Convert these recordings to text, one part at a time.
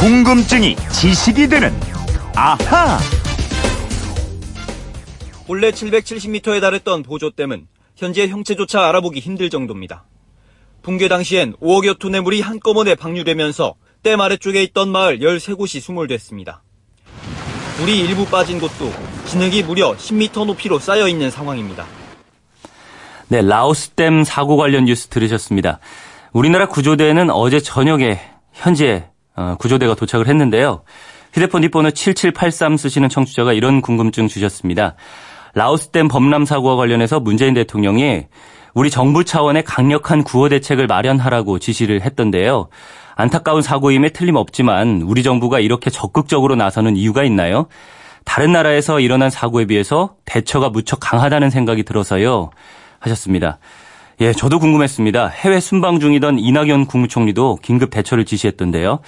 궁금증이 지식이 되는 아하. 본래 770m에 달했던 보조댐은 현재 형체조차 알아보기 힘들 정도입니다. 붕괴 당시엔 5억여 톤의 물이 한꺼번에 방류되면서 댐 아래쪽에 있던 마을 13곳이 수몰됐습니다. 물이 일부 빠진 곳도 진흙이 무려 10m 높이로 쌓여 있는 상황입니다. 네, 라오스댐 사고 관련 뉴스 들으셨습니다. 우리나라 구조대는 어제 저녁에 현재 어, 구조대가 도착을 했는데요. 휴대폰 뒷번호 7783 쓰시는 청취자가 이런 궁금증 주셨습니다. 라오스댐 범람 사고와 관련해서 문재인 대통령이 우리 정부 차원의 강력한 구호 대책을 마련하라고 지시를 했던데요. 안타까운 사고임에 틀림없지만 우리 정부가 이렇게 적극적으로 나서는 이유가 있나요? 다른 나라에서 일어난 사고에 비해서 대처가 무척 강하다는 생각이 들어서요. 하셨습니다. 예, 저도 궁금했습니다. 해외 순방 중이던 이낙연 국무총리도 긴급 대처를 지시했던데요.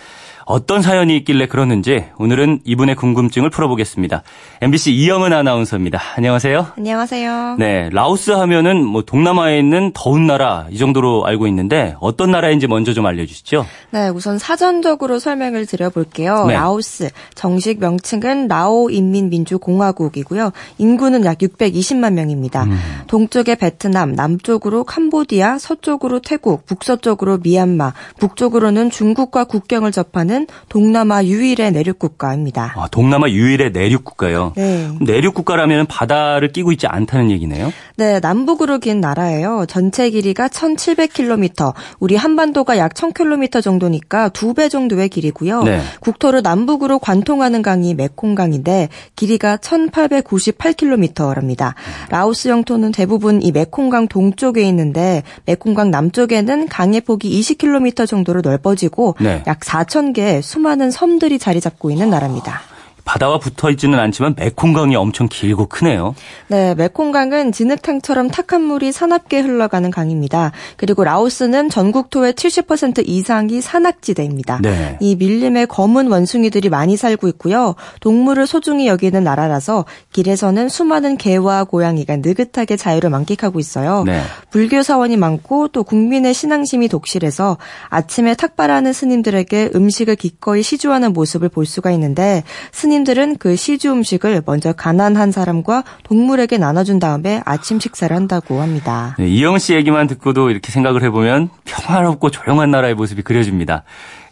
어떤 사연이 있길래 그러는지 오늘은 이분의 궁금증을 풀어보겠습니다. MBC 이영은 아나운서입니다. 안녕하세요. 안녕하세요. 네, 라오스 하면은 뭐 동남아에 있는 더운 나라 이 정도로 알고 있는데 어떤 나라인지 먼저 좀 알려주시죠. 네, 우선 사전적으로 설명을 드려볼게요. 네. 라오스 정식 명칭은 라오 인민민주공화국이고요. 인구는 약 620만 명입니다. 음. 동쪽에 베트남, 남쪽으로 캄 보디아, 서쪽으로 태국, 북서쪽으로 미얀마, 북쪽으로는 중국과 국경을 접하는 동남아 유일의 내륙 국가입니다. 아, 동남아 유일의 내륙 국가요. 네. 내륙 국가라면 바다를 끼고 있지 않다는 얘기네요. 네, 남북으로 긴 나라예요. 전체 길이가 1,700km, 우리 한반도가 약 1,000km 정도니까 두 배 정도의 길이고요. 네. 국토를 남북으로 관통하는 강이 메콩강인데 길이가 1,898km랍니다. 라오스 영토는 대부분 이 메콩강 동쪽에 있는 데 메콩강 남쪽에는 강의 폭이 20km 정도로 넓어지고 네. 약 4,000개의 수많은 섬들이 자리 잡고 있는 나라입니다. 바다와 붙어 있지는 않지만 메콩강이 엄청 길고 크네요. 네, 메콩강은 진흙탕처럼 탁한 물이 사납게 흘러가는 강입니다. 그리고 라오스는 전국토의 70% 이상이 산악지대입니다. 네. 이 밀림에 검은 원숭이들이 많이 살고 있고요. 동물을 소중히 여기는 나라라서 길에서는 수많은 개와 고양이가 느긋하게 자유를 만끽하고 있어요. 네. 불교 사원이 많고 또 국민의 신앙심이 독실해서 아침에 탁발하는 스님들에게 음식을 기꺼이 시주하는 모습을 볼 수가 있는데 스님 들은 그 시주 음식을 먼저 가난한 사람과 동물에게 나눠준 다음에 아침 식사를 한다고 합니다. 네, 이영은 씨 얘기만 듣고도 이렇게 생각을 해보면 평화롭고 조용한 나라의 모습이 그려집니다.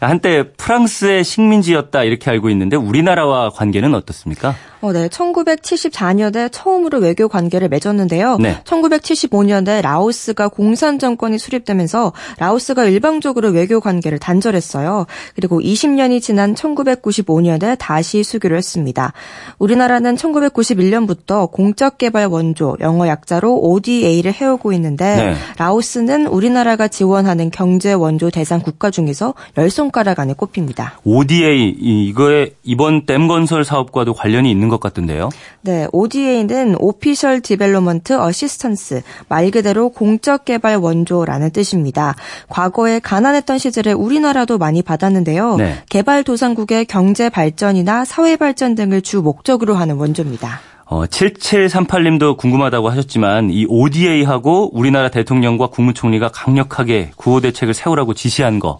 한때 프랑스의 식민지였다 이렇게 알고 있는데 우리나라와 관계는 어떻습니까? 어, 네. 1974년에 처음으로 외교 관계를 맺었는데요. 네. 1975년에 라오스가 공산 정권이 수립되면서 라오스가 일방적으로 외교 관계를 단절했어요. 그리고 20년이 지난 1995년에 다시 수교를 했습니다. 우리나라는 1991년부터 공적 개발 원조, 영어 약자로 ODA를 해오고 있는데 네. 라오스는 우리나라가 지원하는 경제 원조 대상 국가 중에서 열 손가락 안에 꼽힙니다. ODA 이- 이거에 이번 댐 건설 사업과도 관련이 있는 것 같던데요. 네, ODA는 Official Development Assistance, 말 그대로 공적 개발 원조라는 뜻입니다. 과거에 가난했던 시절에 우리나라도 많이 받았는데요. 네. 개발 도상국의 경제 발전이나 사회 발전 등을 주 목적으로 하는 원조입니다. 어, 7738님도 궁금하다고 하셨지만 이 ODA하고 우리나라 대통령과 국무총리가 강력하게 구호 대책을 세우라고 지시한 거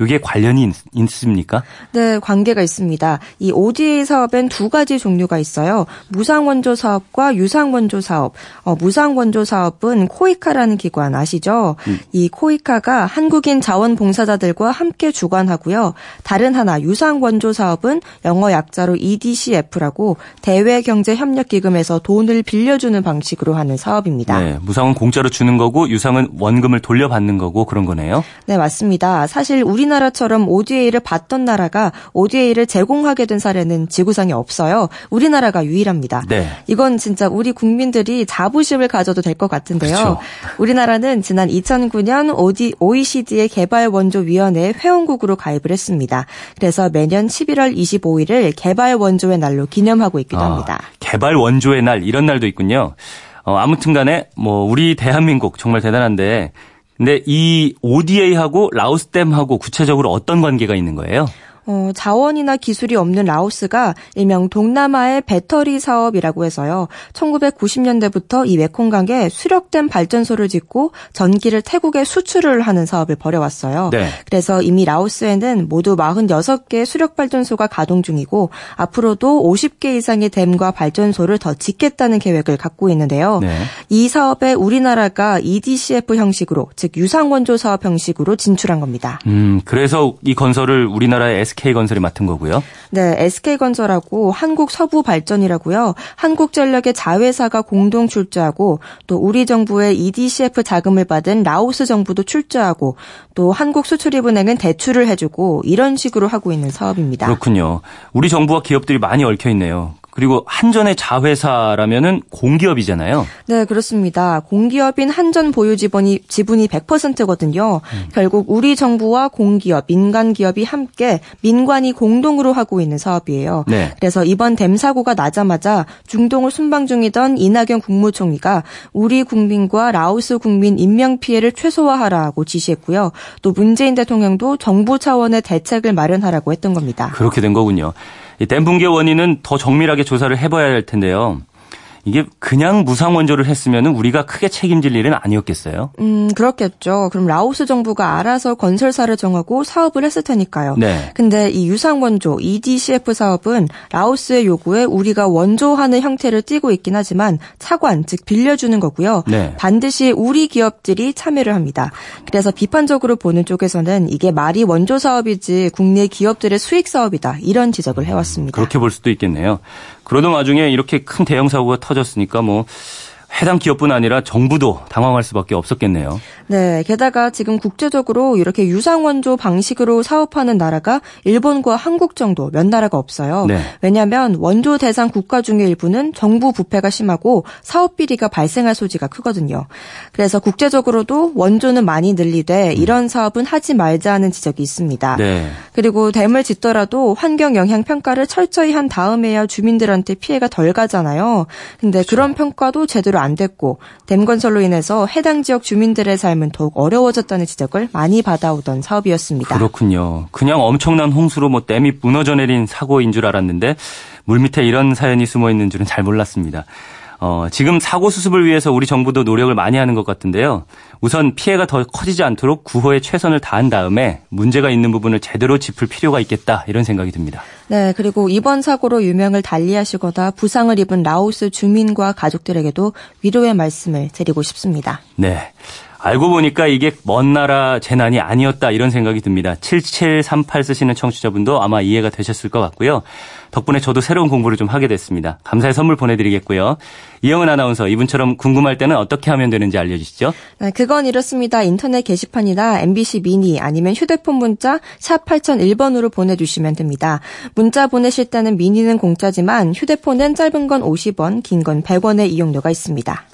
이게 관련이 있, 있습니까? 네, 관계가 있습니다. 이 ODA 사업엔 두 가지 종류가 있어요. 무상 원조 사업과 유상 원조 사업. 어, 무상 원조 사업은 코이카라는 기관 아시죠? 이 코이카가 한국인 자원봉사자들과 함께 주관하고요. 다른 하나 유상 원조 사업은 영어 약자로 EDCF라고 대외 경제 협력 기금에서 돈을 빌려주는 방식으로 하는 사업입니다. 네, 무상은 공짜로 주는 거고 유상은 원금을 돌려받는 거고 그런 거네요. 네, 맞습니다. 사실 우리 나라처럼 ODA를 받던 나라가 ODA를 제공하게 된 사례는 지구상에 없어요. 우리나라가 유일합니다. 네. 이건 진짜 우리 국민들이 자부심을 가져도 될 것 같은데요. 그렇죠. 우리나라는 지난 2009년 OECD의 개발원조위원회에 회원국으로 가입을 했습니다. 그래서 매년 11월 25일을 개발원조의 날로 기념하고 있기도 아, 합니다. 개발 원조의 날 이런 날도 있군요. 어, 아무튼간에 뭐 우리 대한민국 정말 대단한데 근데 이 ODA하고 라오스댐하고 구체적으로 어떤 관계가 있는 거예요? 어, 자원이나 기술이 없는 라오스가 일명 동남아의 배터리 사업이라고 해서요. 1990년대부터 이 메콩강에 수력된 발전소를 짓고 전기를 태국에 수출을 하는 사업을 벌여왔어요. 네. 그래서 이미 라오스에는 모두 46개 수력 발전소가 가동 중이고 앞으로도 50개 이상의 댐과 발전소를 더 짓겠다는 계획을 갖고 있는데요. 네. 이 사업에 우리나라가 EDCF 형식으로 즉 유상원조 사업 형식으로 진출한 겁니다. 음, 그래서 이 건설을 우리나라의 SK건설이 맡은 거고요. 네, SK건설하고 한국서부발전이라고요. 한국전력의 자회사가 공동 출자하고 또 우리 정부의 EDCF 자금을 받은 라오스 정부도 출자하고 또 한국수출입은행은 대출을 해주고 이런 식으로 하고 있는 사업입니다. 그렇군요. 우리 정부와 기업들이 많이 얽혀 있네요. 그리고 한전의 자회사라면은 공기업이잖아요. 네, 그렇습니다. 공기업인 한전 보유 지분이 지분이 100%거든요. 결국 우리 정부와 공기업, 민간 기업이 함께 민관이 공동으로 하고 있는 사업이에요. 네. 그래서 이번 댐 사고가 나자마자 중동을 순방 중이던 이낙연 국무총리가 우리 국민과 라오스 국민 인명 피해를 최소화하라고 지시했고요. 또 문재인 대통령도 정부 차원의 대책을 마련하라고 했던 겁니다. 그렇게 된 거군요. 이댐 붕괴 원인은 더 정밀하게 조사를 해봐야 할 텐데요. 이게 그냥 무상 원조를 했으면 우리가 크게 책임질 일은 아니었겠어요. 음, 그렇겠죠. 그럼 라오스 정부가 알아서 건설사를 정하고 사업을 했을 테니까요. 네. 근데 이 유상 원조 EDCF 사업은 라오스의 요구에 우리가 원조하는 형태를 띠고 있긴 하지만 차관, 즉 빌려주는 거고요. 네. 반드시 우리 기업들이 참여를 합니다. 그래서 비판적으로 보는 쪽에서는 이게 말이 원조 사업이지 국내 기업들의 수익 사업이다. 이런 지적을 해왔습니다. 그렇게 볼 수도 있겠네요. 그러던 와중에 이렇게 큰 대형 사고가 터졌으니까 뭐 해당 기업뿐 아니라 정부도 당황할 수밖에 없었겠네요. 네, 게다가 지금 국제적으로 이렇게 유상원조 방식으로 사업하는 나라가 일본과 한국 정도 몇 나라가 없어요. 네. 왜냐하면 원조 대상 국가 중의 일부는 정부 부패가 심하고 사업 비리가 발생할 소지가 크거든요. 그래서 국제적으로도 원조는 많이 늘리되 이런 사업은 하지 말자는 지적이 있습니다. 네. 그리고 댐을 짓더라도 환경 영향 평가를 철저히 한 다음에야 주민들한테 피해가 덜 가잖아요. 근데 그런 평가도 제대로 안 됐고 댐 건설로 인해서 해당 지역 주민들의 삶은 더욱 어려워졌다는 지적을 많이 받아오던 사업이었습니다. 그렇군요. 그냥 엄청난 홍수로 뭐 댐이 무너져 내린 사고인 줄 알았는데 물 밑에 이런 사연이 숨어 있는 줄은 잘 몰랐습니다. 어, 지금 사고 수습을 위해서 우리 정부도 노력을 많이 하는 것 같은데요. 우선 피해가 더 커지지 않도록 구호에 최선을 다한 다음에 문제가 있는 부분을 제대로 짚을 필요가 있겠다 이런 생각이 듭니다. 네, 그리고 이번 사고로 유명을 달리하시거나 부상을 입은 라오스 주민과 가족들에게도 위로의 말씀을 드리고 싶습니다. 네. 알고 보니까 이게 먼 나라 재난이 아니었다 이런 생각이 듭니다. 7738 쓰시는 청취자분도 아마 이해가 되셨을 것 같고요. 덕분에 저도 새로운 공부를 좀 하게 됐습니다. 감사의 선물 보내드리겠고요. 이영은 아나운서 이분처럼 궁금할 때는 어떻게 하면 되는지 알려주시죠. 네, 그건 이렇습니다. 인터넷 게시판이나 MBC 미니 아니면 휴대폰 문자 샵 8001번으로 보내주시면 됩니다. 문자 보내실 때는 미니는 공짜지만 휴대폰은 짧은 건 50원, 긴 건 100원의 이용료가 있습니다.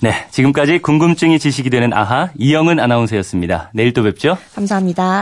네. 지금까지 궁금증이 지식이 되는 아하 이영은 아나운서였습니다. 내일 또 뵙죠. 감사합니다.